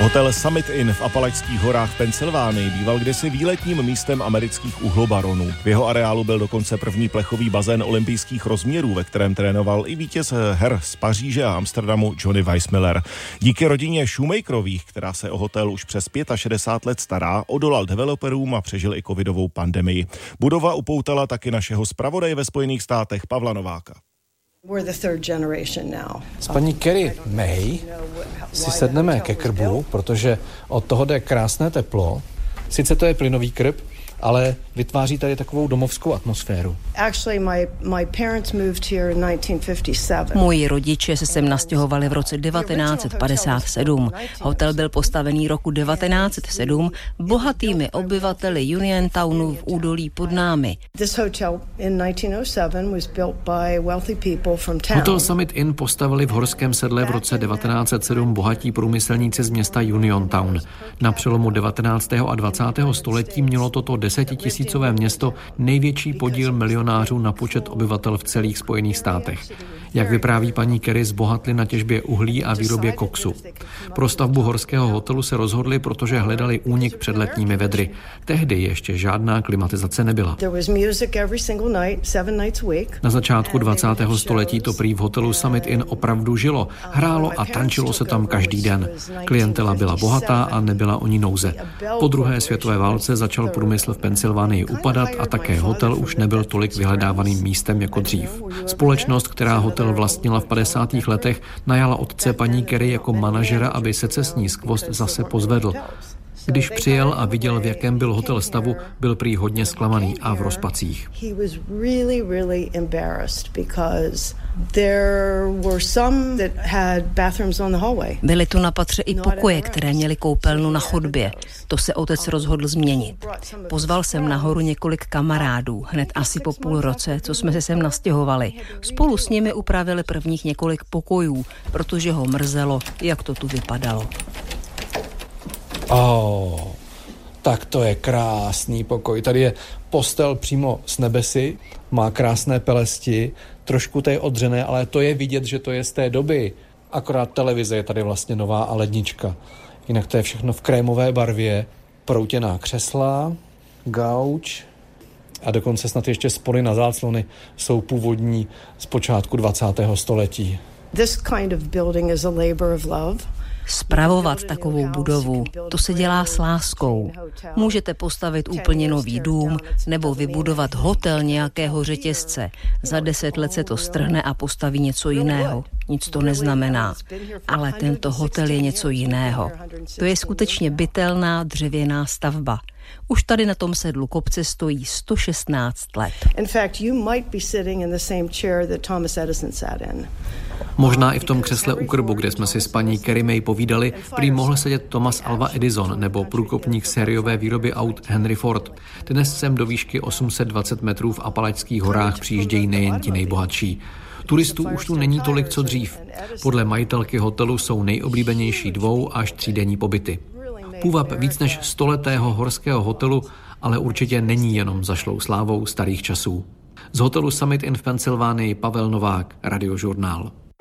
Hotel Summit Inn v Apalačských horách Pensylvánii býval kdysi výletním místem amerických uhlobaronů. V jeho areálu byl dokonce první plechový bazén olympijských rozměrů, ve kterém trénoval i vítěz her z Paříže a Amsterdamu Johnny Weissmiller. Díky rodině Shoemakerových, která se o hotel už přes 65 let stará, odolal developerům a přežil i covidovou pandemii. Budova upoutala taky našeho zpravodaje ve Spojených státech Pavla Nováka. S paní Kerry May si sedneme ke krbu, protože od toho jde krásné teplo. Sice to je plynový krb, ale vytváří tady takovou domovskou atmosféru. Moji rodiče se sem nastěhovali v roce 1957. Hotel byl postavený roku 1907 bohatými obyvateli Uniontownu v údolí pod námi. Hotel Summit Inn postavili v Horském sedle v roce 1907 bohatí průmyslníci z města Uniontown. Na přelomu 19. a 20. století mělo toto desetitisícové město největší podíl milionářů na počet obyvatel v celých Spojených státech. Jak vypráví paní Kerry, zbohatli na těžbě uhlí a výrobě koksu. Pro stavbu horského hotelu se rozhodli, protože hledali únik před letními vedry. Tehdy ještě žádná klimatizace nebyla. Na začátku 20. století to prý v hotelu Summit Inn opravdu žilo. Hrálo a tančilo se tam každý den. Klientela byla bohatá a nebyla o ní nouze. Po druhé světové válce začal průmysl v Pensylvánii upadat a také hotel už nebyl tolik vyhledávaným místem jako dřív. Společnost, která hotel vlastnila v 50. letech, najala otce paní Kerry jako manažera, aby secesní skvost zase pozvedl. Když přijel a viděl, v jakém byl hotel stavu, byl prý hodně zklamaný a v rozpacích. Byly tu na patře i pokoje, které měly koupelnu na chodbě. To se otec rozhodl změnit. Pozval jsem nahoru několik kamarádů, hned asi po půl roce, co jsme se sem nastěhovali. Spolu s nimi upravili prvních několik pokojů, protože ho mrzelo, jak to tu vypadalo. Oh, tak to je krásný pokoj. Tady je postel přímo z nebesy, má krásné pelesti, trošku to je odřené, ale to je vidět, že to je z té doby. Akorát televize je tady vlastně nová a lednička. Jinak to je všechno v krémové barvě, proutěná křesla, gauč a dokonce snad ještě spory na záclony jsou původní z počátku 20. století. This kind of building is a labor of love. Spravovat takovou budovu, to se dělá s láskou. Můžete postavit úplně nový dům nebo vybudovat hotel nějakého řetězce. Za deset let se to strhne a postaví něco jiného. Nic to neznamená. Ale tento hotel je něco jiného. To je skutečně bytelná dřevěná stavba. Už tady na tom sedlu kopce stojí 116 let. In fact, you might be sitting in the same chair that Thomas Edison sat in. Možná i v tom křesle u krbu, kde jsme si s paní Kerry May povídali, prý mohl sedět Thomas Alva Edison nebo průkopník sériové výroby aut Henry Ford. Dnes sem do výšky 820 metrů v Apalačských horách přijíždějí nejen ti nejbohatší. Turistů už tu není tolik, co dřív. Podle majitelky hotelu jsou nejoblíbenější dvou až třídenní pobyty. Půvab víc než stoletého horského hotelu ale určitě není jenom zašlou slávou starých časů. Z hotelu Summit in v Pensylvánii Pavel Novák, Radiožurnál.